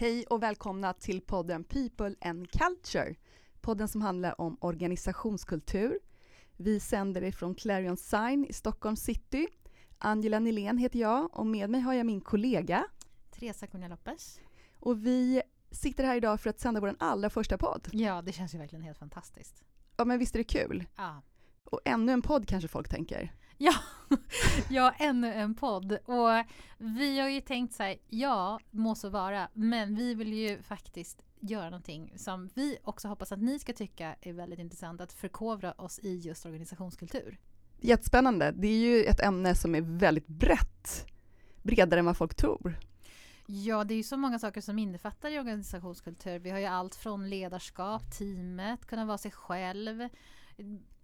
Hej och välkomna till podden People and Culture. Podden som handlar om organisationskultur. Vi sänder ifrån Clarion Sign i Stockholm city. Angela Nilén heter jag och med mig har jag min kollega Teresa Cunha Lopez. och vi sitter här idag för att sända vår allra första podd. Ja, det känns ju verkligen helt fantastiskt. Ja, men visst är det kul? Ja, Och ännu en podd kanske folk tänker. ja, ja ännu en podd. Och vi har ju tänkt så här, ja, må så vara, men vi vill ju faktiskt göra någonting som vi också hoppas att ni ska tycka är väldigt intressant, att förkovra oss i just organisationskultur. Jättespännande. Det är ju ett ämne som är väldigt brett. Bredare än vad folk tror. Ja, det är ju så många saker som innefattar i organisationskultur. Vi har ju allt från ledarskap, teamet, kunna vara sig själv.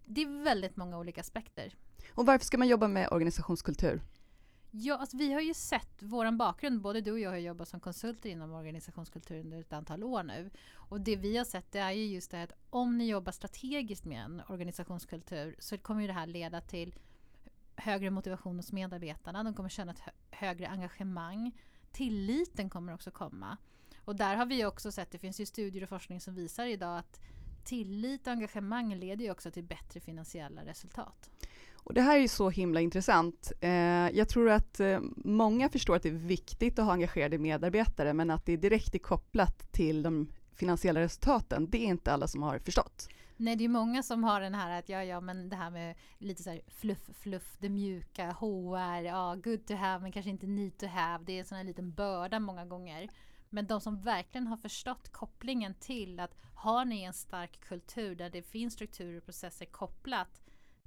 Det är väldigt många olika aspekter. Och varför ska man jobba med organisationskultur? Ja, alltså vi har ju sett vår bakgrund, både du och jag har jobbat som konsulter inom organisationskultur under ett antal år nu. Och det vi har sett det är ju just det här att om ni jobbar strategiskt med en organisationskultur så kommer ju det här leda till högre motivation hos medarbetarna. De kommer känna ett högre engagemang. Tilliten kommer också komma. Och där har vi också sett, det finns ju studier och forskning som visar idag att tillit och engagemang leder ju också till bättre finansiella resultat. Och det här är ju så himla intressant. Eh, jag tror att eh, många förstår att det är viktigt att ha engagerade medarbetare, men att det direkt är kopplat till de finansiella resultaten, det är inte alla som har förstått. Nej, det är många som har den här att ja, ja, men det här med lite så här fluff, fluff, det mjuka, HR, ja, good to have, men kanske inte need to have. Det är en sån här liten börda många gånger. Men de som verkligen har förstått kopplingen till att har ni en stark kultur där det finns strukturer och processer kopplat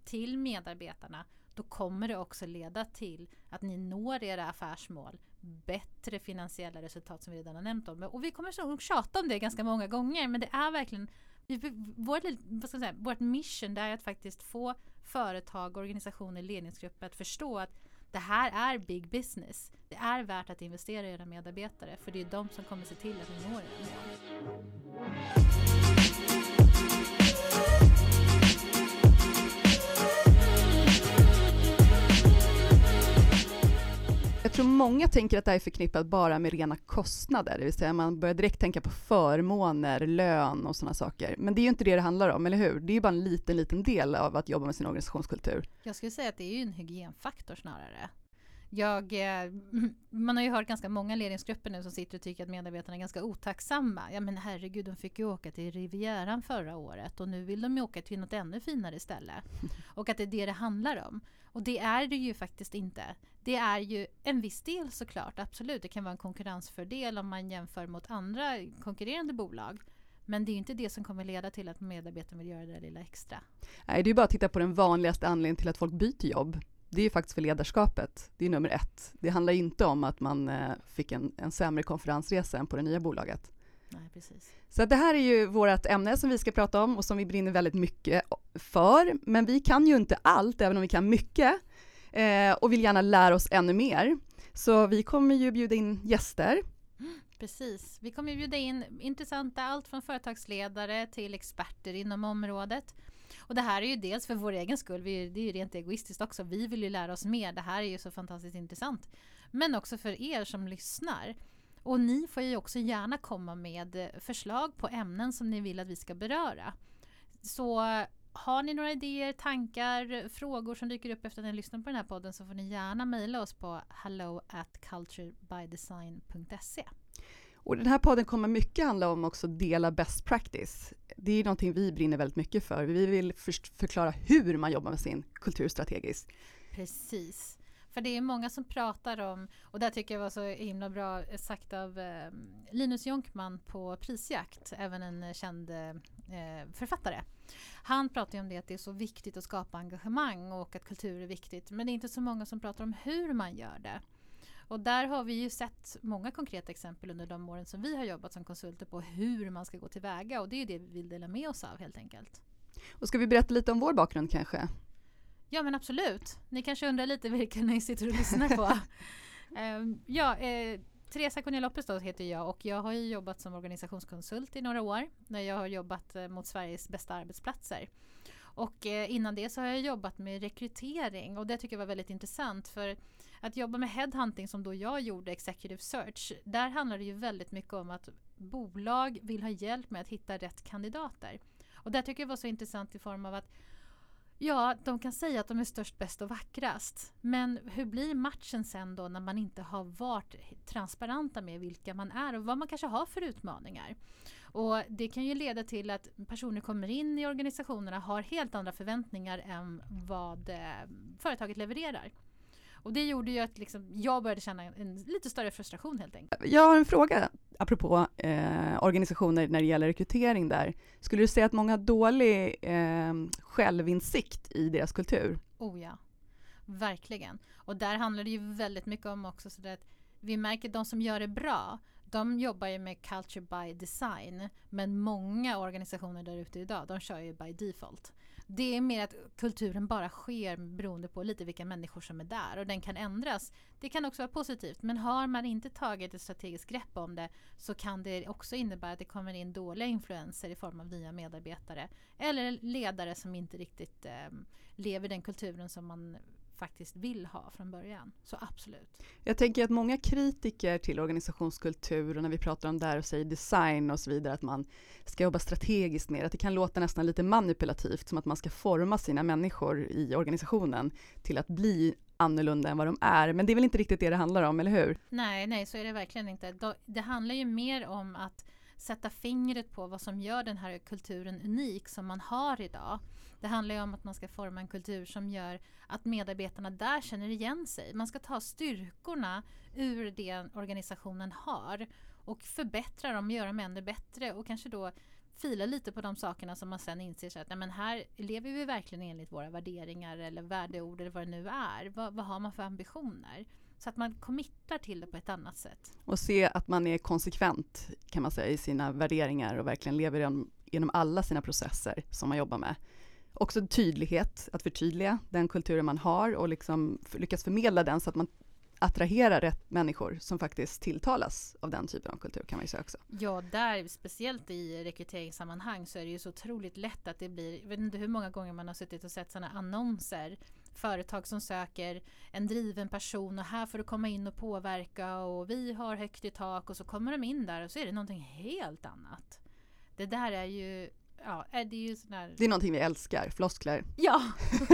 till medarbetarna, då kommer det också leda till att ni når era affärsmål, bättre finansiella resultat som vi redan har nämnt om. Och vi kommer nog tjata om det ganska många gånger, men det är verkligen vårt, vad ska jag säga, vårt mission det är att faktiskt få företag, organisationer, ledningsgrupper att förstå att det här är big business. Det är värt att investera i era medarbetare för det är de som kommer se till att ni når era mål. Tror många tänker att det här är förknippat bara med rena kostnader, det vill säga man börjar direkt tänka på förmåner, lön och sådana saker. Men det är ju inte det det handlar om, eller hur? Det är ju bara en liten, liten del av att jobba med sin organisationskultur. Jag skulle säga att det är ju en hygienfaktor snarare. Jag, eh, man har ju hört ganska många ledningsgrupper nu som sitter och tycker att medarbetarna är ganska otacksamma. Ja men herregud, de fick ju åka till Rivieran förra året och nu vill de ju åka till något ännu finare istället. Och att det är det det handlar om. Och det är det ju faktiskt inte. Det är ju en viss del såklart, absolut. Det kan vara en konkurrensfördel om man jämför mot andra konkurrerande bolag. Men det är inte det som kommer leda till att medarbetarna vill göra det där lilla extra. Nej, det är bara att titta på den vanligaste anledningen till att folk byter jobb. Det är ju faktiskt för ledarskapet. Det är nummer ett. Det handlar inte om att man eh, fick en, en sämre konferensresa än på det nya bolaget. Nej, precis. Så det här är ju vårt ämne som vi ska prata om och som vi brinner väldigt mycket för. Men vi kan ju inte allt, även om vi kan mycket. Eh, och vill gärna lära oss ännu mer. Så vi kommer ju bjuda in gäster. Precis. Vi kommer bjuda in intressanta allt från företagsledare till experter inom området. Och det här är ju dels för vår egen skull, vi, det är ju rent egoistiskt också. Vi vill ju lära oss mer, det här är ju så fantastiskt intressant. Men också för er som lyssnar. Och ni får ju också gärna komma med eh, förslag på ämnen som ni vill att vi ska beröra. Så har ni några idéer, tankar, frågor som dyker upp efter att ni har lyssnat på den här podden så får ni gärna mejla oss på hello at culturebydesign.se. Och den här podden kommer mycket handla om också dela best practice. Det är ju någonting vi brinner väldigt mycket för. Vi vill förklara hur man jobbar med sin kultur strategiskt. Precis. För det är många som pratar om, och det tycker jag var så himla bra sagt av eh, Linus Jonkman på Prisjakt, även en känd eh, författare. Han pratar ju om det att det är så viktigt att skapa engagemang och att kultur är viktigt. Men det är inte så många som pratar om hur man gör det. Och där har vi ju sett många konkreta exempel under de åren som vi har jobbat som konsulter på hur man ska gå tillväga och det är det vi vill dela med oss av helt enkelt. Och ska vi berätta lite om vår bakgrund kanske? Ja men absolut. Ni kanske undrar lite vilka ni sitter och lyssnar på. um, ja, eh, Teresa Lopez då heter jag och jag har ju jobbat som organisationskonsult i några år. När jag har jobbat eh, mot Sveriges bästa arbetsplatser. Och eh, innan det så har jag jobbat med rekrytering och det tycker jag var väldigt intressant för att jobba med headhunting som då jag gjorde, executive search, där handlar det ju väldigt mycket om att bolag vill ha hjälp med att hitta rätt kandidater. Och det tycker jag var så intressant i form av att Ja, de kan säga att de är störst, bäst och vackrast. Men hur blir matchen sen då när man inte har varit transparenta med vilka man är och vad man kanske har för utmaningar? Och det kan ju leda till att personer kommer in i organisationerna har helt andra förväntningar än vad eh, företaget levererar. Och det gjorde ju att liksom jag började känna en lite större frustration helt enkelt. Jag har en fråga apropå eh, organisationer när det gäller rekrytering där. Skulle du säga att många har dålig eh, självinsikt i deras kultur? Oh ja, verkligen. Och där handlar det ju väldigt mycket om också så att vi märker de som gör det bra, de jobbar ju med culture by design. Men många organisationer där ute idag, de kör ju by default. Det är mer att kulturen bara sker beroende på lite vilka människor som är där och den kan ändras. Det kan också vara positivt men har man inte tagit ett strategiskt grepp om det så kan det också innebära att det kommer in dåliga influenser i form av nya medarbetare eller ledare som inte riktigt eh, lever den kulturen som man faktiskt vill ha från början. Så absolut. Jag tänker att många kritiker till organisationskultur och när vi pratar om det här och säger design och så vidare, att man ska jobba strategiskt mer, att det kan låta nästan lite manipulativt, som att man ska forma sina människor i organisationen till att bli annorlunda än vad de är. Men det är väl inte riktigt det det handlar om, eller hur? Nej, nej, så är det verkligen inte. Det handlar ju mer om att sätta fingret på vad som gör den här kulturen unik som man har idag. Det handlar ju om att man ska forma en kultur som gör att medarbetarna där känner igen sig. Man ska ta styrkorna ur det organisationen har och förbättra dem, göra dem ännu bättre och kanske då fila lite på de sakerna som man sen inser så att nej men här lever vi verkligen enligt våra värderingar eller värdeord eller vad det nu är. Vad, vad har man för ambitioner? Så att man committar till det på ett annat sätt. Och se att man är konsekvent kan man säga i sina värderingar och verkligen lever genom, genom alla sina processer som man jobbar med. Också tydlighet, att förtydliga den kulturen man har och liksom lyckas förmedla den så att man attrahera rätt människor som faktiskt tilltalas av den typen av kultur kan man ju säga också. Ja, där speciellt i rekryteringssammanhang så är det ju så otroligt lätt att det blir, jag vet inte hur många gånger man har suttit och sett sådana annonser företag som söker en driven person och här får du komma in och påverka och vi har högt i tak och så kommer de in där och så är det någonting helt annat. Det där är ju Ja, det är ju sån Det är någonting vi älskar, floskler. Ja!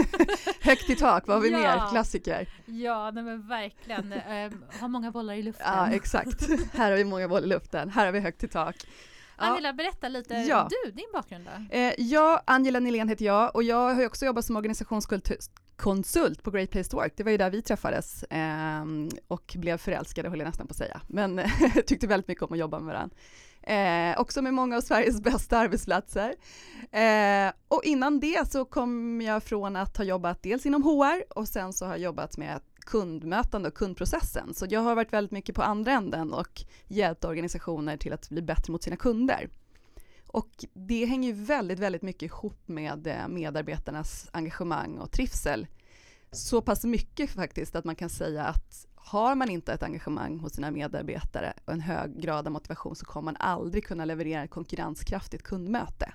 Högt i tak, vad har vi ja. mer? Klassiker. Ja, nej men verkligen. Um, ha många bollar i luften. Ja, exakt. här har vi många bollar i luften, här har vi högt i tak. Angela, berätta lite, ja. du, din bakgrund då? Eh, ja, Angela Nylén heter jag och jag har också jobbat som konsult på Great Place to Work. Det var ju där vi träffades eh, och blev förälskade, höll jag nästan på att säga. Men tyckte väldigt mycket om att jobba med varandra. Eh, också med många av Sveriges bästa arbetsplatser. Eh, och innan det så kom jag från att ha jobbat dels inom HR och sen så har jag jobbat med kundmötande och kundprocessen. Så jag har varit väldigt mycket på andra änden och hjälpt organisationer till att bli bättre mot sina kunder. Och det hänger ju väldigt, väldigt mycket ihop med eh, medarbetarnas engagemang och trivsel. Så pass mycket faktiskt att man kan säga att har man inte ett engagemang hos sina medarbetare och en hög grad av motivation så kommer man aldrig kunna leverera ett konkurrenskraftigt kundmöte.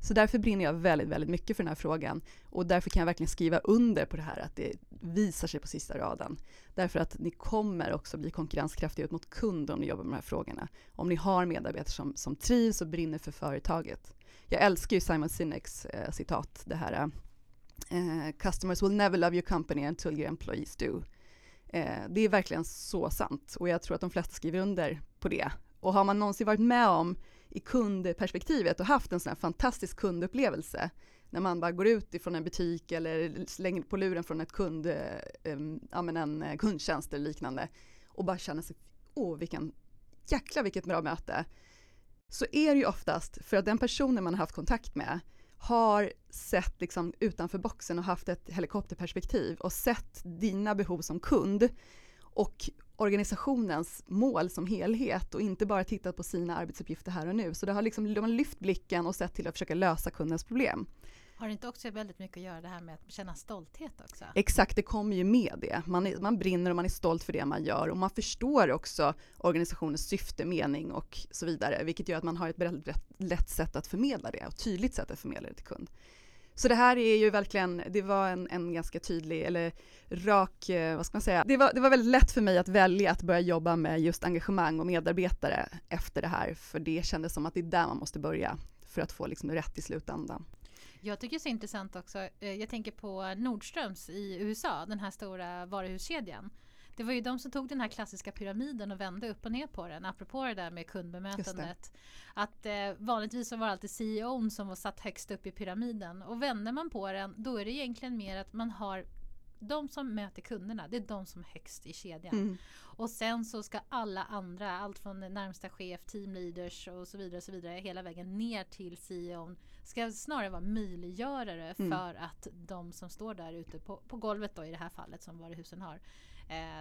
Så därför brinner jag väldigt, väldigt mycket för den här frågan och därför kan jag verkligen skriva under på det här att det visar sig på sista raden. Därför att ni kommer också bli konkurrenskraftiga ut mot kund om ni jobbar med de här frågorna. Om ni har medarbetare som, som trivs och brinner för företaget. Jag älskar ju Simon Sineks eh, citat, det här eh, “Customers will never love your company until your employees do”. Eh, det är verkligen så sant och jag tror att de flesta skriver under på det. Och har man någonsin varit med om i kundperspektivet och haft en sån här fantastisk kundupplevelse när man bara går ut ifrån en butik eller slänger på luren från ett kund, eh, ja, men en eh, kundtjänst eller liknande och bara känner sig, åh vilken, jäkla vilket bra möte. Så är det ju oftast för att den personen man har haft kontakt med har sett liksom utanför boxen och haft ett helikopterperspektiv och sett dina behov som kund och organisationens mål som helhet och inte bara tittat på sina arbetsuppgifter här och nu. Så det har liksom, de har lyft blicken och sett till att försöka lösa kundens problem. Har det inte också väldigt mycket att göra det här med att känna stolthet också? Exakt, det kommer ju med det. Man, är, man brinner och man är stolt för det man gör och man förstår också organisationens syfte, mening och så vidare, vilket gör att man har ett väldigt lätt sätt att förmedla det och tydligt sätt att förmedla det till kund. Så det här är ju verkligen, det var en, en ganska tydlig, eller rak, eh, vad ska man säga, det var, det var väldigt lätt för mig att välja att börja jobba med just engagemang och medarbetare efter det här, för det kändes som att det är där man måste börja för att få liksom rätt i slutändan. Jag tycker det är så intressant också. Eh, jag tänker på Nordströms i USA, den här stora varuhuskedjan. Det var ju de som tog den här klassiska pyramiden och vände upp och ner på den. Apropå det där med kundbemötandet. Att eh, vanligtvis var det alltid CEOn som var satt högst upp i pyramiden. Och vänder man på den då är det egentligen mer att man har de som möter kunderna, det är de som är högst i kedjan. Mm. Och sen så ska alla andra, allt från närmsta chef, teamleaders och så vidare, och så vidare hela vägen ner till CEOn ska snarare vara möjliggörare mm. för att de som står där ute på, på golvet då i det här fallet som varuhusen har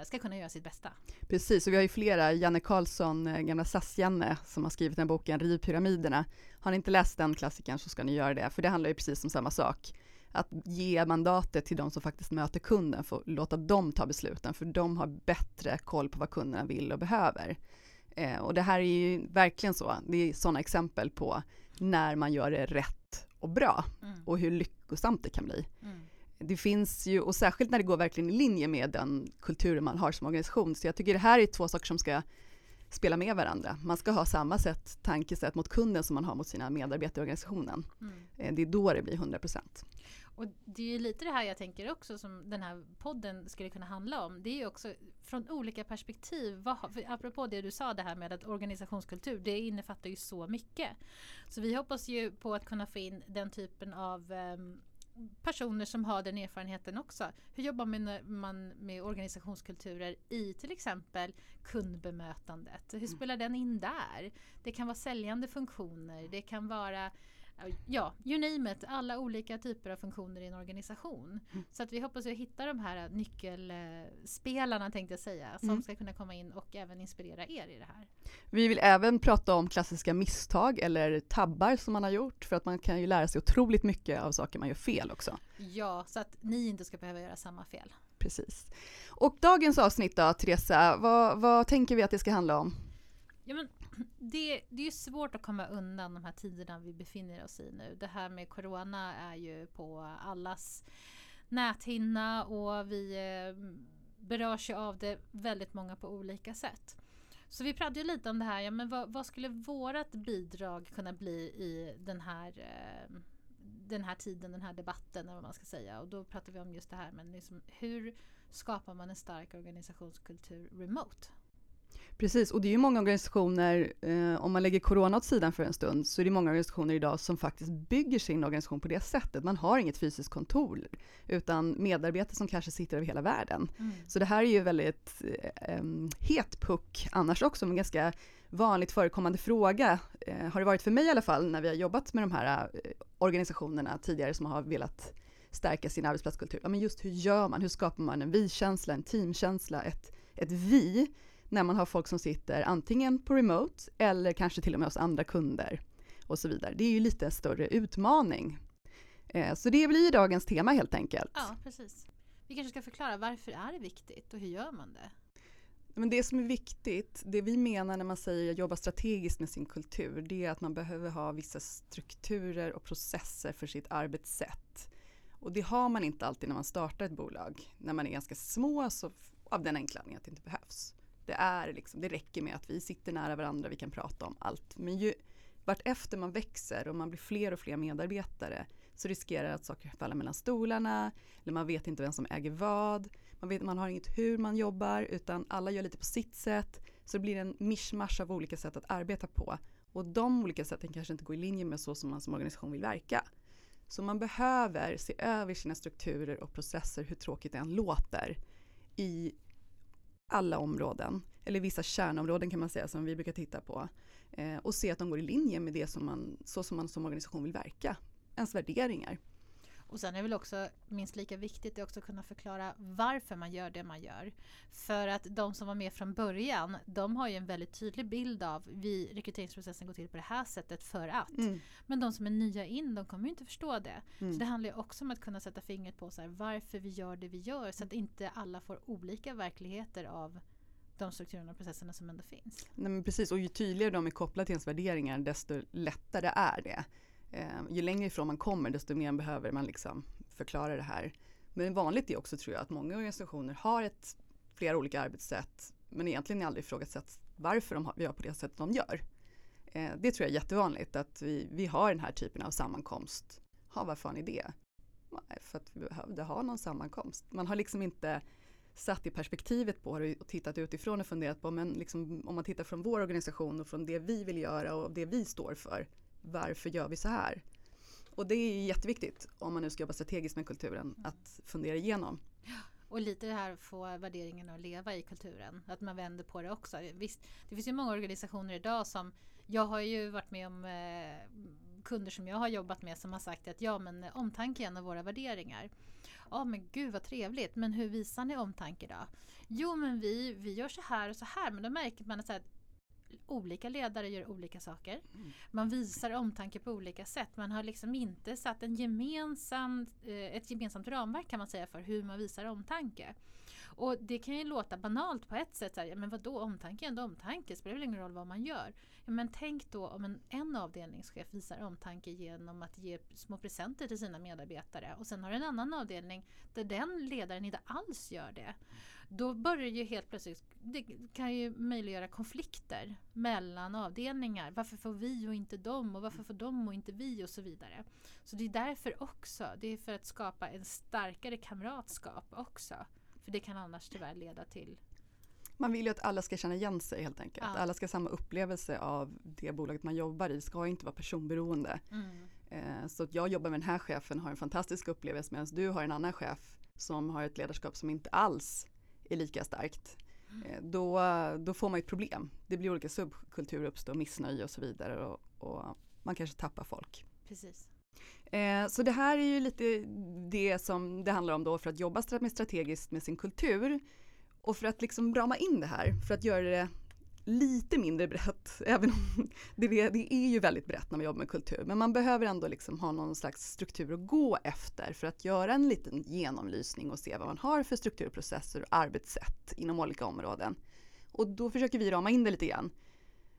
ska kunna göra sitt bästa. Precis, och vi har ju flera, Janne Karlsson, eh, gamla SAS-Janne, som har skrivit den boken Riv pyramiderna. Har ni inte läst den klassikern så ska ni göra det, för det handlar ju precis om samma sak. Att ge mandatet till de som faktiskt möter kunden, för att låta dem ta besluten, för de har bättre koll på vad kunderna vill och behöver. Eh, och det här är ju verkligen så, det är sådana exempel på när man gör det rätt och bra mm. och hur lyckosamt det kan bli. Mm det finns ju, och särskilt när det går verkligen i linje med den kulturen man har som organisation, så jag tycker det här är två saker som ska spela med varandra. Man ska ha samma sätt, tankesätt mot kunden som man har mot sina medarbetare i organisationen. Mm. Eh, det är då det blir 100 procent. Och det är ju lite det här jag tänker också som den här podden skulle kunna handla om. Det är ju också från olika perspektiv. Vad, apropå det du sa det här med att organisationskultur, det innefattar ju så mycket. Så vi hoppas ju på att kunna få in den typen av um, personer som har den erfarenheten också. Hur jobbar man med organisationskulturer i till exempel kundbemötandet? Hur mm. spelar den in där? Det kan vara säljande funktioner, det kan vara ja, you name it, alla olika typer av funktioner i en organisation. Mm. Så att vi hoppas att hitta de här nyckelspelarna tänkte jag säga, som mm. ska kunna komma in och även inspirera er i det här. Vi vill även prata om klassiska misstag eller tabbar som man har gjort, för att man kan ju lära sig otroligt mycket av saker man gör fel också. Ja, så att ni inte ska behöva göra samma fel. Precis. Och dagens avsnitt då, Teresa, vad, vad tänker vi att det ska handla om? Ja, men det, det är ju svårt att komma undan de här tiderna vi befinner oss i nu. Det här med corona är ju på allas näthinna och vi eh, berörs ju av det väldigt många på olika sätt. Så vi pratade ju lite om det här, ja, men vad, vad skulle vårat bidrag kunna bli i den här, eh, den här tiden, den här debatten eller vad man ska säga. Och då pratar vi om just det här men liksom, hur skapar man en stark organisationskultur remote? Precis, och det är ju många organisationer, eh, om man lägger corona åt sidan för en stund, så är det många organisationer idag som faktiskt bygger sin organisation på det sättet. Man har inget fysiskt kontor, utan medarbetare som kanske sitter över hela världen. Mm. Så det här är ju väldigt eh, het puck annars också, en ganska vanligt förekommande fråga, eh, har det varit för mig i alla fall, när vi har jobbat med de här eh, organisationerna tidigare som har velat stärka sin arbetsplatskultur. Ja, men just hur gör man? Hur skapar man en vi-känsla, en teamkänsla, ett, ett vi? När man har folk som sitter antingen på remote eller kanske till och med hos andra kunder och så vidare. Det är ju lite en större utmaning. Eh, så det blir dagens tema helt enkelt. Ja, precis. Vi kanske ska förklara varför är det viktigt och hur gör man det? Men det som är viktigt, det vi menar när man säger jobba strategiskt med sin kultur, det är att man behöver ha vissa strukturer och processer för sitt arbetssätt. Och det har man inte alltid när man startar ett bolag. När man är ganska små, så av den enkla anledningen att det inte behövs. Det, är liksom, det räcker med att vi sitter nära varandra, vi kan prata om allt. Men ju vartefter man växer och man blir fler och fler medarbetare så riskerar att saker faller mellan stolarna, eller man vet inte vem som äger vad, man, vet, man har inget hur man jobbar utan alla gör lite på sitt sätt. Så det blir en mischmasch av olika sätt att arbeta på. Och de olika sätten kanske inte går i linje med så som man som organisation vill verka. Så man behöver se över sina strukturer och processer, hur tråkigt det än låter, i alla områden, eller vissa kärnområden kan man säga som vi brukar titta på eh, och se att de går i linje med det som man, så som man som organisation vill verka, ens värderingar. Och sen är det väl också minst lika viktigt att också kunna förklara varför man gör det man gör. För att de som var med från början, de har ju en väldigt tydlig bild av vi rekryteringsprocessen går till på det här sättet för att. Mm. Men de som är nya in, de kommer ju inte förstå det. Mm. Så det handlar ju också om att kunna sätta fingret på så här, varför vi gör det vi gör så att inte alla får olika verkligheter av de strukturerna och processerna som ändå finns. Nej, men precis, och ju tydligare de är kopplade till ens värderingar desto lättare är det. Eh, ju längre ifrån man kommer desto mer behöver man liksom förklara det här. Men vanligt är också tror jag att många organisationer har ett, flera olika arbetssätt men egentligen aldrig ifrågasätts varför de har, gör på det sättet de gör. Eh, det tror jag är jättevanligt att vi, vi har den här typen av sammankomst. Ha, varför har ni det? För att vi behövde ha någon sammankomst. Man har liksom inte satt i perspektivet på det och tittat utifrån och funderat på men liksom, om man tittar från vår organisation och från det vi vill göra och det vi står för. Varför gör vi så här? Och det är jätteviktigt om man nu ska jobba strategiskt med kulturen att fundera igenom. Och lite det här att få värderingen att leva i kulturen. Att man vänder på det också. Visst, det finns ju många organisationer idag som jag har ju varit med om eh, kunder som jag har jobbat med som har sagt att ja men omtanke är en av våra värderingar. Ja men gud vad trevligt, men hur visar ni omtanke då? Jo men vi, vi gör så här och så här, men då märker man att så här, olika ledare gör olika saker. Mm. Man visar omtanke på olika sätt. Man har liksom inte satt en gemensam, eh, ett gemensamt ramverk kan man säga för hur man visar omtanke. Och det kan ju låta banalt på ett sätt. Här, men vadå omtanke är ändå omtanke, det spelar väl ingen roll vad man gör. Ja, men tänk då om en, en avdelningschef visar omtanke genom att ge små presenter till sina medarbetare och sen har en annan avdelning där den ledaren inte alls gör det. Då börjar ju helt plötsligt, det kan ju möjliggöra konflikter mellan avdelningar. Varför får vi och inte dem och varför får de och inte vi och så vidare. Så det är därför också, det är för att skapa en starkare kamratskap också. För det kan annars tyvärr leda till man vill ju att alla ska känna igen sig helt enkelt. Ja. Alla ska ha samma upplevelse av det bolaget man jobbar i. Det ska inte vara personberoende. Mm. Eh, så att jag jobbar med den här chefen har en fantastisk upplevelse medan du har en annan chef som har ett ledarskap som inte alls är lika starkt. Mm. Då, då får man ett problem. Det blir olika subkulturer uppstår, missnöje och så vidare och, och man kanske tappar folk. Precis. Eh, så det här är ju lite det som det handlar om då för att jobba strategiskt med sin kultur. Och för att liksom rama in det här, för att göra det lite mindre brett, även om det, det är ju väldigt brett när man jobbar med kultur, men man behöver ändå liksom ha någon slags struktur att gå efter för att göra en liten genomlysning och se vad man har för strukturprocesser och arbetssätt inom olika områden. Och då försöker vi rama in det lite grann.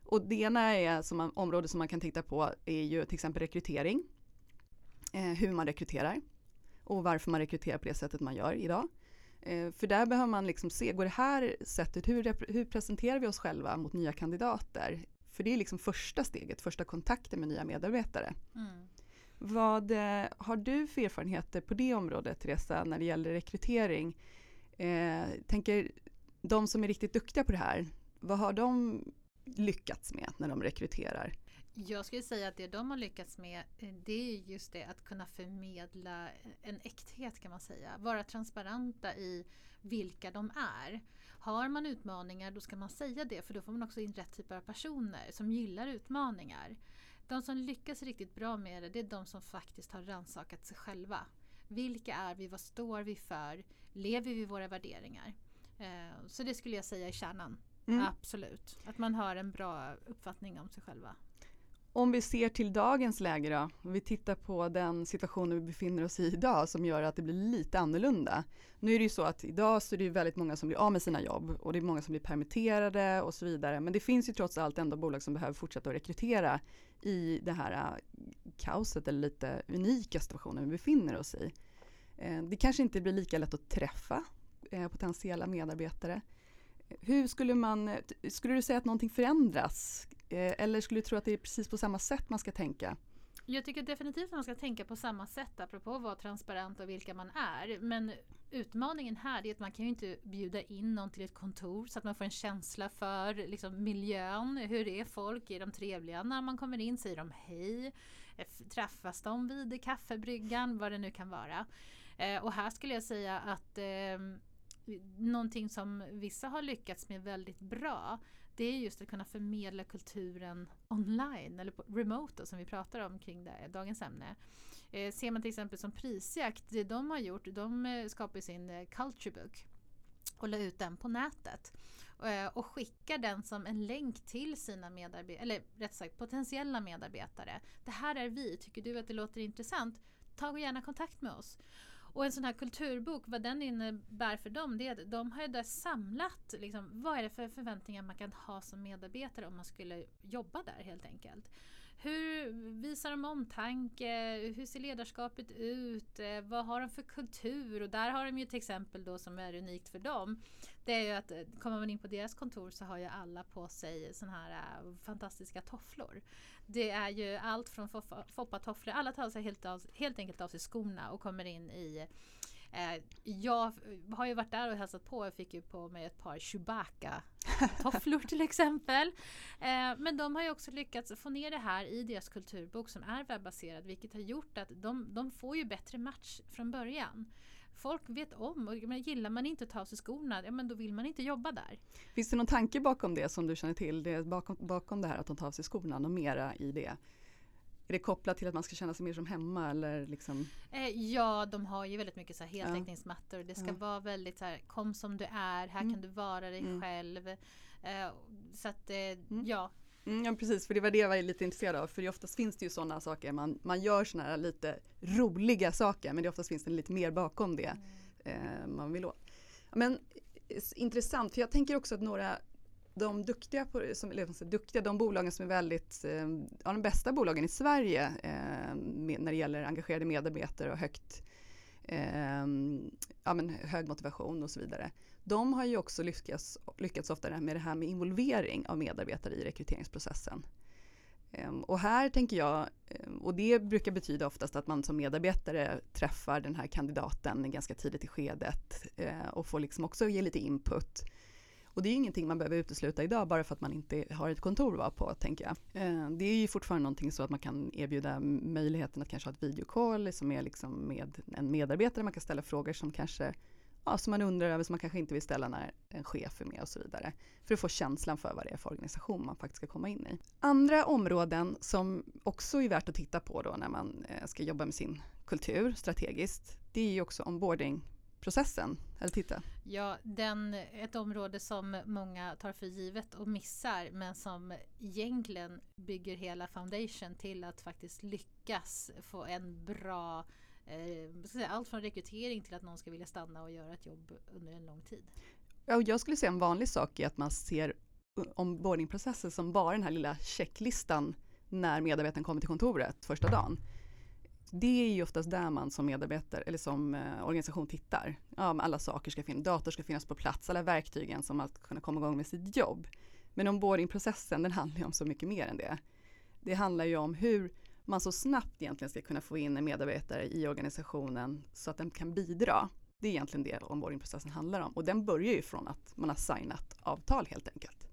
Och det ena är som man, område som man kan titta på är ju till exempel rekrytering. Eh, hur man rekryterar och varför man rekryterar på det sättet man gör idag. Eh, för där behöver man liksom se, går det här sättet, hur, hur presenterar vi oss själva mot nya kandidater? För det är liksom första steget, första kontakten med nya medarbetare. Mm. Vad eh, har du för erfarenheter på det området, Teresa, när det gäller rekrytering? Eh, tänker de som är riktigt duktiga på det här, vad har de lyckats med när de rekryterar? Jag skulle säga att det de har lyckats med eh, det är just det att kunna förmedla en äkthet kan man säga. Vara transparenta i vilka de är. Har man utmaningar då ska man säga det för då får man också in rätt typ av personer som gillar utmaningar. De som lyckas riktigt bra med det, det är de som faktiskt har rannsakat sig själva. Vilka är vi? Vad står vi för? Lever vi våra värderingar? Eh, så det skulle jag säga är kärnan. Mm. Absolut. Att man har en bra uppfattning om sig själva. Om vi ser till dagens läge då, om vi tittar på den situationen vi befinner oss i idag som gör att det blir lite annorlunda. Nu är det ju så att idag så är det väldigt många som blir av med sina jobb och det är många som blir permitterade och så vidare. Men det finns ju trots allt ändå bolag som behöver fortsätta att rekrytera i det här äh, kaoset eller lite unika situationen vi befinner oss i. Eh, det kanske inte blir lika lätt att träffa eh, potentiella medarbetare. Hur skulle man, skulle du säga att någonting förändras Eh, eller skulle du tro att det är precis på samma sätt man ska tänka? Jag tycker definitivt att man ska tänka på samma sätt apropå att vara transparent och vilka man är. Men utmaningen här är att man kan ju inte bjuda in någon till ett kontor så att man får en känsla för liksom, miljön. Hur är folk? Är de trevliga när man kommer in? Säger de hej? Träffas de vid kaffebryggan? Vad det nu kan vara. Eh, och här skulle jag säga att eh, någonting som vissa har lyckats med väldigt bra det är just att kunna förmedla kulturen online eller på remote som vi pratar om kring det, dagens ämne. Eh, ser man till exempel som Prisjakt, det de har gjort, de eh, skapar sin eh, Culture Book och la ut den på nätet eh, och skickar den som en länk till sina medarbetare, eller rätt sagt potentiella medarbetare. Det här är vi, tycker du att det låter intressant? Ta gärna kontakt med oss. Och en sån här kulturbok, vad den innebär för dem, det är att de har ju där samlat liksom, vad är det för förväntningar man kan ha som medarbetare om man skulle jobba där helt enkelt hur visar de omtanke? Hur ser ledarskapet ut? Eh, vad har de för kultur? Och där har de ju till exempel då som är unikt för dem. Det är ju att eh, kommer man in på deras kontor så har ju alla på sig sådana här eh, fantastiska tofflor. Det är ju allt från foppatofflor, alla tar sig helt, av, helt enkelt av sig skorna och kommer in i Eh, jag har ju varit där och hälsat på. Jag fick ju på mig ett par Chewbacca-tofflor till exempel. Eh, men de har ju också lyckats få ner det här i deras kulturbok som är webbaserad vilket har gjort att de, de får ju bättre match från början. Folk vet om och men gillar man inte att ta av sig skorna, ja men då vill man inte jobba där. Finns det någon tanke bakom det som du känner till? Det bakom, bakom det här att de tar av sig skorna och mera i det? Är det kopplat till att man ska känna sig mer som hemma eller liksom? Eh, ja, de har ju väldigt mycket så här heltäckningsmattor. Det ska ja. vara väldigt så här, kom som du är, här mm. kan du vara dig mm. själv. Eh, så att eh, mm. ja. Mm, ja precis, för det var det jag var lite intresserad av. För oftast finns det ju sådana saker, man, man gör sådana här lite roliga saker men det oftast finns det lite mer bakom det mm. eh, man vill åt. Men intressant, för jag tänker också att några de duktiga, på, som, eller, duktiga, de bolagen som är väldigt, eh, ja, de bästa bolagen i Sverige eh, med, när det gäller engagerade medarbetare och högt, eh, ja, men hög motivation och så vidare. De har ju också lyckats, lyckats ofta med det här med involvering av medarbetare i rekryteringsprocessen. Ehm, och här tänker jag, ehm, och det brukar betyda oftast att man som medarbetare träffar den här kandidaten ganska tidigt i skedet eh, och får liksom också ge lite input och det är ingenting man behöver utesluta idag bara för att man inte har ett kontor att vara på, tänker jag. Eh, det är ju fortfarande någonting så att man kan erbjuda möjligheten att kanske ha ett videocall som är liksom med en medarbetare, man kan ställa frågor som kanske ja, som man undrar över, som man kanske inte vill ställa när en chef är med och så vidare. För att få känslan för vad det är för organisation man faktiskt ska komma in i. Andra områden som också är värt att titta på då när man eh, ska jobba med sin kultur strategiskt, det är ju också onboarding processen? Eller titta? Ja, den, ett område som många tar för givet och missar men som egentligen bygger hela foundation till att faktiskt lyckas få en bra eh, allt från rekrytering till att någon ska vilja stanna och göra ett jobb under en lång tid. Ja, jag skulle säga en vanlig sak är att man ser onboardingprocessen som bara den här lilla checklistan när medarbetaren kommer till kontoret första dagen det är ju oftast där man som medarbetare eller som eh, organisation tittar. Ja, alla saker ska finnas, dator ska finnas på plats, alla verktygen som att kunna komma igång med sitt jobb. Men onboardingprocessen den handlar ju om så mycket mer än det. Det handlar ju om hur man så snabbt egentligen ska kunna få in en medarbetare i organisationen så att den kan bidra. Det är egentligen det onboardingprocessen handlar om och den börjar ju från att man har signat avtal helt enkelt.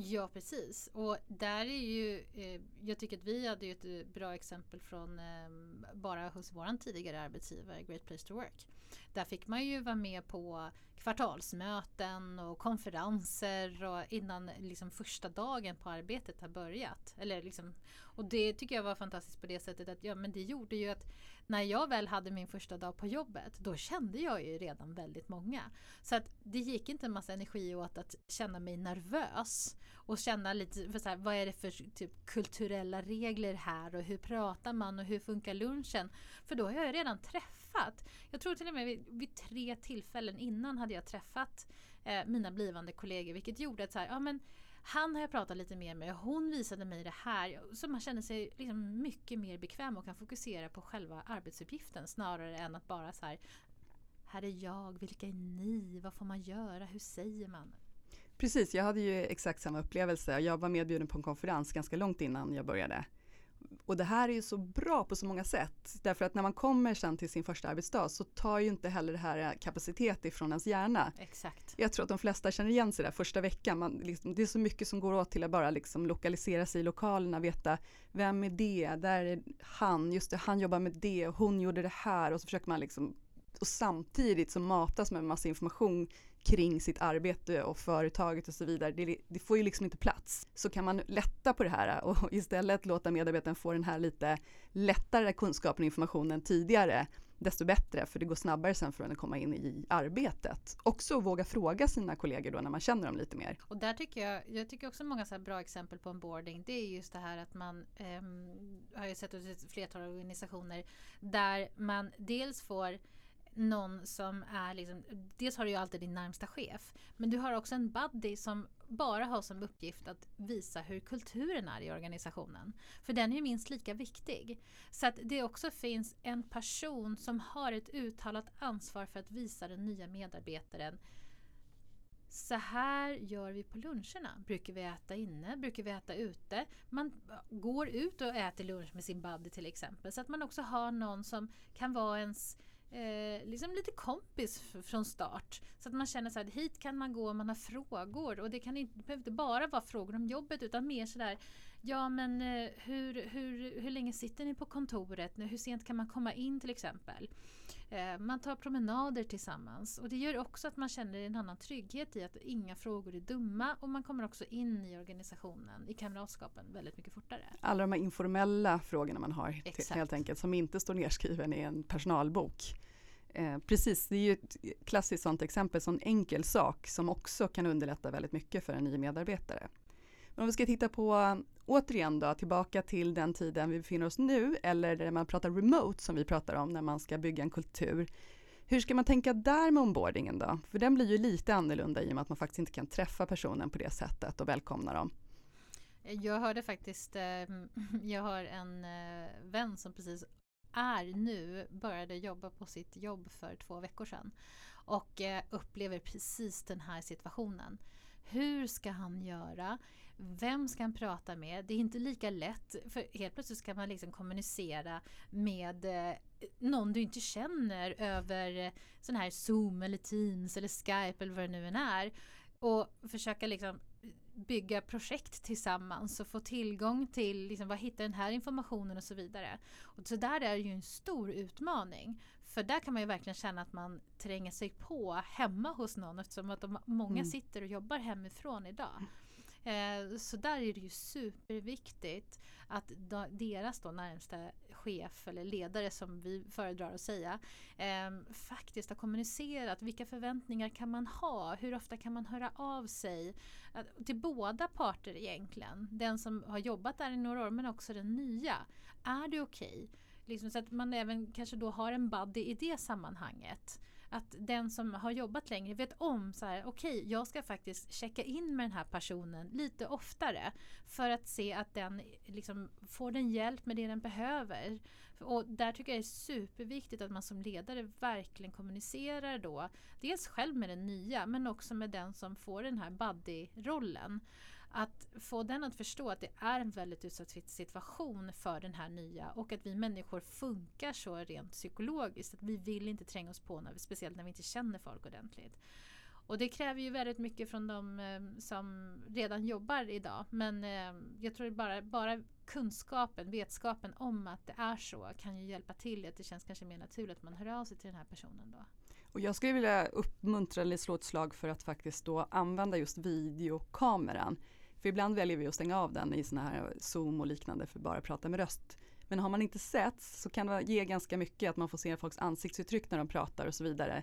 Ja precis och där är ju, eh, jag tycker att vi hade ju ett eh, bra exempel från eh, bara hos våran tidigare arbetsgivare Great Place to Work. Där fick man ju vara med på kvartalsmöten och konferenser och innan liksom första dagen på arbetet har börjat. Eller liksom, och det tycker jag var fantastiskt på det sättet att ja, men det gjorde ju att när jag väl hade min första dag på jobbet då kände jag ju redan väldigt många. Så att det gick inte en massa energi åt att känna mig nervös och känna lite för så här, vad är det för typ kulturella regler här och hur pratar man och hur funkar lunchen? För då har jag redan träffat. Jag tror till och med vid, vid tre tillfällen innan hade jag träffat eh, mina blivande kollegor vilket gjorde att så här, ja men han har jag pratat lite mer med, hon visade mig det här. Så man känner sig liksom mycket mer bekväm och kan fokusera på själva arbetsuppgiften snarare än att bara så här Här är jag, vilka är ni, vad får man göra, hur säger man? Precis, jag hade ju exakt samma upplevelse. Jag var medbjuden på en konferens ganska långt innan jag började. Och det här är ju så bra på så många sätt. Därför att när man kommer sen till sin första arbetsdag så tar ju inte heller det här kapacitet ifrån ens hjärna. Exakt. Jag tror att de flesta känner igen sig där första veckan. Man, liksom, det är så mycket som går åt till att bara liksom lokalisera sig i lokalerna, veta vem är det, där är han, just det, han jobbar med det, hon gjorde det här och så försöker man liksom och samtidigt så matas med massa information kring sitt arbete och företaget och så vidare. Det, det, får ju liksom inte plats. Så kan man lätta på det här och istället låta medarbetaren få den här lite lättare kunskapen och informationen tidigare desto bättre för det går snabbare sen för att komma in i arbetet. Också våga fråga sina kollegor då när man känner dem lite mer. Och där tycker jag, jag tycker också många så bra exempel på onboarding det är just det här att man eh, har ju sett hos ett flertal organisationer där man dels får någon som är liksom, dels har du ju alltid din närmsta chef, men du har också en buddy som bara har som uppgift att visa hur kulturen är i organisationen. För den är ju minst lika viktig. Så att det också finns en person som har ett uttalat ansvar för att visa den nya medarbetaren så här gör vi på luncherna. Brukar vi äta inne? Brukar vi äta ute? Man går ut och äter lunch med sin buddy till exempel. Så att man också har någon som kan vara ens eh, liksom lite kompis från start. Så att man känner så här, hit kan man gå om man har frågor. Och det kan inte, det behöver inte bara vara frågor om jobbet utan mer sådär Ja men eh, hur, hur, hur länge sitter ni på kontoret? Hur sent kan man komma in till exempel? Eh, man tar promenader tillsammans och det gör också att man känner en annan trygghet i att inga frågor är dumma och man kommer också in i organisationen, i kamratskapen väldigt mycket fortare. Alla de här informella frågorna man har Exakt. helt enkelt som inte står nedskriven i en personalbok. Eh, precis, det är ju ett klassiskt sånt exempel, sån enkel sak som också kan underlätta väldigt mycket för en ny medarbetare. Men om vi ska titta på, återigen då, tillbaka till den tiden vi befinner oss nu, eller där man pratar remote som vi pratar om när man ska bygga en kultur. Hur ska man tänka där med onboardingen då? För den blir ju lite annorlunda i och med att man faktiskt inte kan träffa personen på det sättet och välkomna dem. Eh, jag hörde faktiskt, ehm, jag har en eh, vän som precis är nu, började jobba på sitt jobb för två veckor sedan och eh, upplever precis den här situationen. Hur ska han göra? Vem ska han prata med? Det är inte lika lätt för helt plötsligt ska man liksom kommunicera med eh, någon du inte känner över eh, sån här Zoom eller Teams eller Skype eller vad det nu än är. Och försöka liksom bygga projekt tillsammans och få tillgång till liksom, vad hittar den här informationen och så vidare. Och så där är det ju en stor utmaning. För där kan man ju verkligen känna att man tränger sig på hemma hos någon eftersom att de, många mm. sitter och jobbar hemifrån idag. Eh, så där är det ju superviktigt att deras då närmsta chef eller ledare som vi föredrar att säga ehm, faktiskt har kommunicerat vilka förväntningar kan man ha? Hur ofta kan man höra av sig? till båda parter egentligen. Den som har jobbat där i några år men också den nya. Är det okej? Okay? Liksom så att man även kanske då har en buddy i det sammanhanget att den som har jobbat längre vet om så här, okej, okay, jag ska faktiskt checka in med den här personen lite oftare för att se att den liksom får den hjälp med det den behöver. Och där tycker jag det är superviktigt att man som ledare verkligen kommunicerar då, dels själv med den nya men också med den som får den här buddy-rollen. Att få den att förstå att det är en väldigt utsatt situation för den här nya och att vi människor funkar så rent psykologiskt. Att vi vill inte tränga oss på, när vi, speciellt när vi inte känner folk ordentligt. Och det kräver ju väldigt mycket från de eh, som redan jobbar idag. Men eh, jag tror bara, bara kunskapen, vetskapen om att det är så kan ju hjälpa till att det känns kanske mer naturligt att man hör av sig till den här personen då. Och jag skulle vilja uppmuntra eller slå ett slag för att faktiskt då använda just videokameran för ibland väljer vi att stänga av den i sådana här Zoom och liknande för att bara prata med röst. Men har man inte sett så kan det ge ganska mycket att man får se folks ansiktsuttryck när de pratar och så vidare.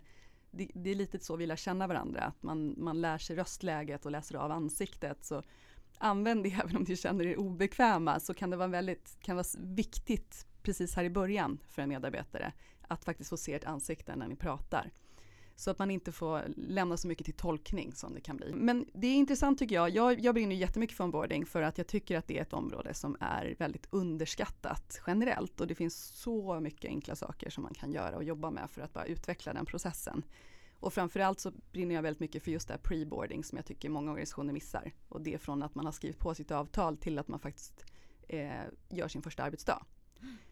Det, det är lite så vi lär känna varandra, att man, man lär sig röstläget och läser av ansiktet. Så använd det även om du känner er obekväma så kan det vara väldigt kan vara viktigt precis här i början för en medarbetare att faktiskt få se ert ansikte när ni pratar. Så att man inte får lämna så mycket till tolkning som det kan bli. Men det är intressant tycker jag. Jag, jag brinner jättemycket för onboarding för att jag tycker att det är ett område som är väldigt underskattat generellt och det finns så mycket enkla saker som man kan göra och jobba med för att bara utveckla den processen. Och framförallt så brinner jag väldigt mycket för just det här preboarding som jag tycker många organisationer missar. Och det är från att man har skrivit på sitt avtal till att man faktiskt eh, gör sin första arbetsdag.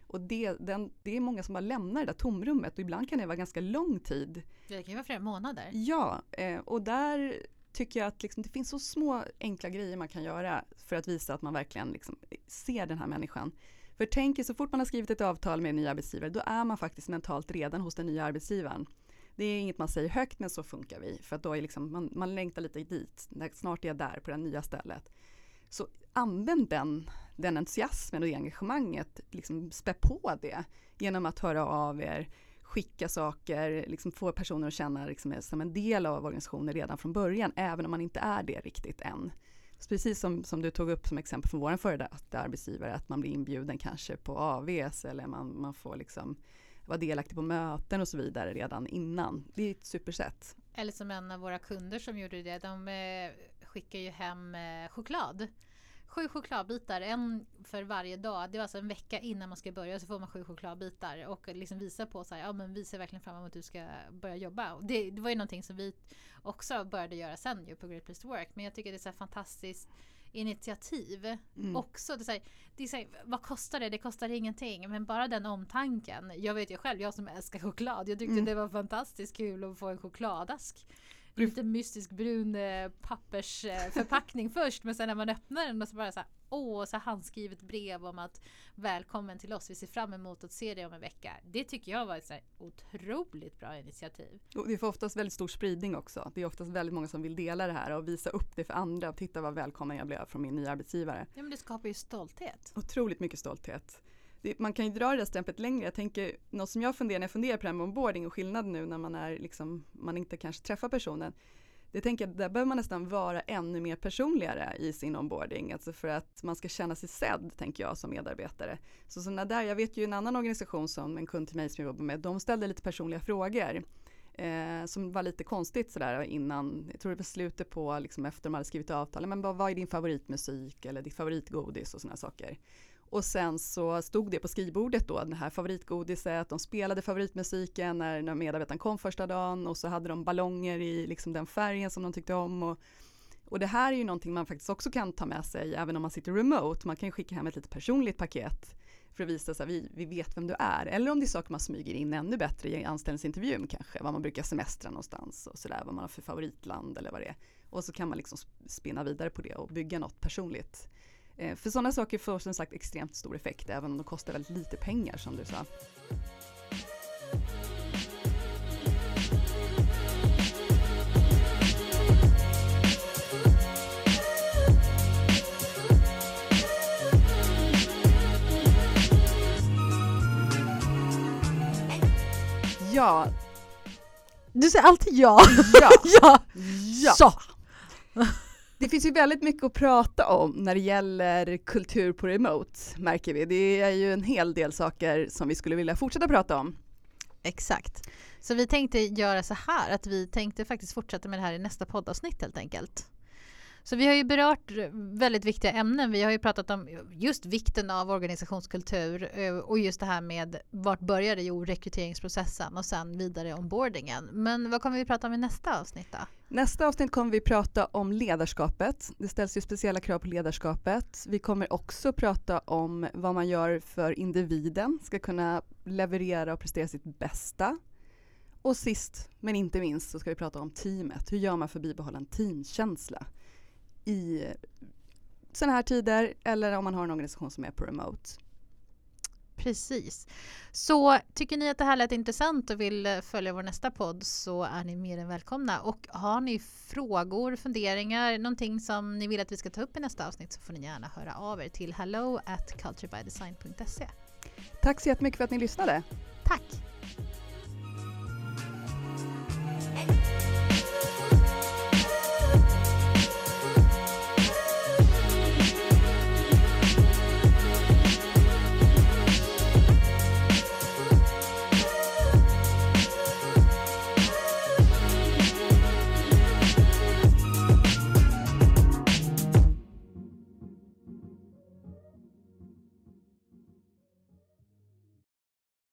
Och det, den, det är många som bara lämnar det där tomrummet och ibland kan det vara ganska lång tid. Det kan ju vara flera månader. Ja, eh, och där tycker jag att liksom, det finns så små enkla grejer man kan göra för att visa att man verkligen liksom, ser den här människan. För tänk er, så fort man har skrivit ett avtal med en ny arbetsgivare, då är man faktiskt mentalt redan hos den nya arbetsgivaren. Det är inget man säger högt, men så funkar vi. För att då är liksom, man, man längtar lite dit, snart är jag där på det nya stället. Så använd den den entusiasmen och det engagemanget, liksom spä på det genom att höra av er, skicka saker, liksom få personer att känna liksom som en del av organisationen redan från början, även om man inte är det riktigt än. Så precis som, som du tog upp som exempel från vår före detta arbetsgivare, att man blir inbjuden kanske på AVs eller man, man får liksom vara delaktig på möten och så vidare redan innan. Det är ett supersätt. Eller som en av våra kunder som gjorde det, de eh, skickar ju hem eh, choklad. Sju chokladbitar, en för varje dag. Det var alltså en vecka innan man ska börja så får man sju chokladbitar och liksom visa på så här, ja men vi ser verkligen fram emot att du ska börja jobba. Och det, det var ju någonting som vi också började göra sen ju på Great Place to Work. Men jag tycker det är så här fantastiskt initiativ Mm. också. Det är så här, det är så här, vad kostar det? Det kostar ingenting. Men bara den omtanken. Jag vet ju själv, jag som älskar choklad. Jag tyckte Mm. det var fantastiskt kul att få en chokladask. Lite mystisk brun eh, pappersförpackning först. Men sen när man öppnar den och så bara så här, åh, så handskrivet brev om att välkommen till oss. Vi ser fram emot att se dig om en vecka. Det tycker jag var ett så otroligt bra initiativ. Och det får oftast väldigt stor spridning också. Det är oftast väldigt många som vill dela det här och visa upp det för andra. Titta vad välkommen jag blev från min nya arbetsgivare. Ja men det skapar ju stolthet. Otroligt mycket stolthet. Det, man kan ju dra det där stämplet längre. Jag tänker, något som jag funderar när jag funderar på det här med onboarding och skillnad nu när man är liksom, man inte kanske träffar personen. Det tänker jag, där behöver man nästan vara ännu mer personligare i sin onboarding. Alltså för att man ska känna sig sedd, tänker jag, som medarbetare. Så sådana där, jag vet ju en annan organisation som en kund till mig som jag jobbar med, de ställde lite personliga frågor. Eh, som var lite konstigt sådär innan, jag tror det var slutet på, liksom efter de hade skrivit avtal, men vad, vad är din favoritmusik eller ditt favoritgodis och sådana saker. Och sen så stod det på skrivbordet då, det här favoritgodiset, de spelade favoritmusiken när, när medarbetaren kom första dagen och så hade de ballonger i liksom den färgen som de tyckte om. Och, och det här är ju någonting man faktiskt också kan ta med sig även om man sitter remote. Man kan ju skicka hem ett lite personligt paket för att visa att vi, vi vet vem du är. Eller om det är saker man smyger in ännu bättre i anställningsintervjun kanske, Var man brukar semestra någonstans och sådär, vad man har för favoritland eller vad det är. Och så kan man liksom spinna vidare på det och bygga något personligt. Eh, För sådana saker får som sagt extremt stor effekt även om de kostar väldigt lite pengar som du sa. Ja, Du säger alltid ja. ja, ja. ja. Så. Det finns ju väldigt mycket att prata om när det gäller kultur på remote märker vi. Det är ju en hel del saker som vi skulle vilja fortsätta prata om. Exakt. Så vi tänkte göra så här att vi tänkte faktiskt fortsätta med det här i nästa poddavsnitt helt enkelt. Så vi har ju berört väldigt viktiga ämnen. Vi har ju pratat om just vikten av organisationskultur eh, och just det här med vart börjar det? Jo, rekryteringsprocessen och sen vidare onboardingen. Men vad kommer vi prata om i nästa avsnitt då? Nästa avsnitt kommer vi prata om ledarskapet. Det ställs ju speciella krav på ledarskapet. Vi kommer också prata om vad man gör för individen ska kunna leverera och prestera sitt bästa. Och sist men inte minst så ska vi prata om teamet. Hur gör man för att bibehålla en teamkänsla i sådana här tider eller om man har en organisation som är på remote. Precis. Så tycker ni att det här lät intressant och vill eh, följa vår nästa podd så är ni mer än välkomna. Och har ni frågor, funderingar, någonting som ni vill att vi ska ta upp i nästa avsnitt så får ni gärna höra av er till hello at culturebydesign.se. Tack så jättemycket för att ni lyssnade. Tack!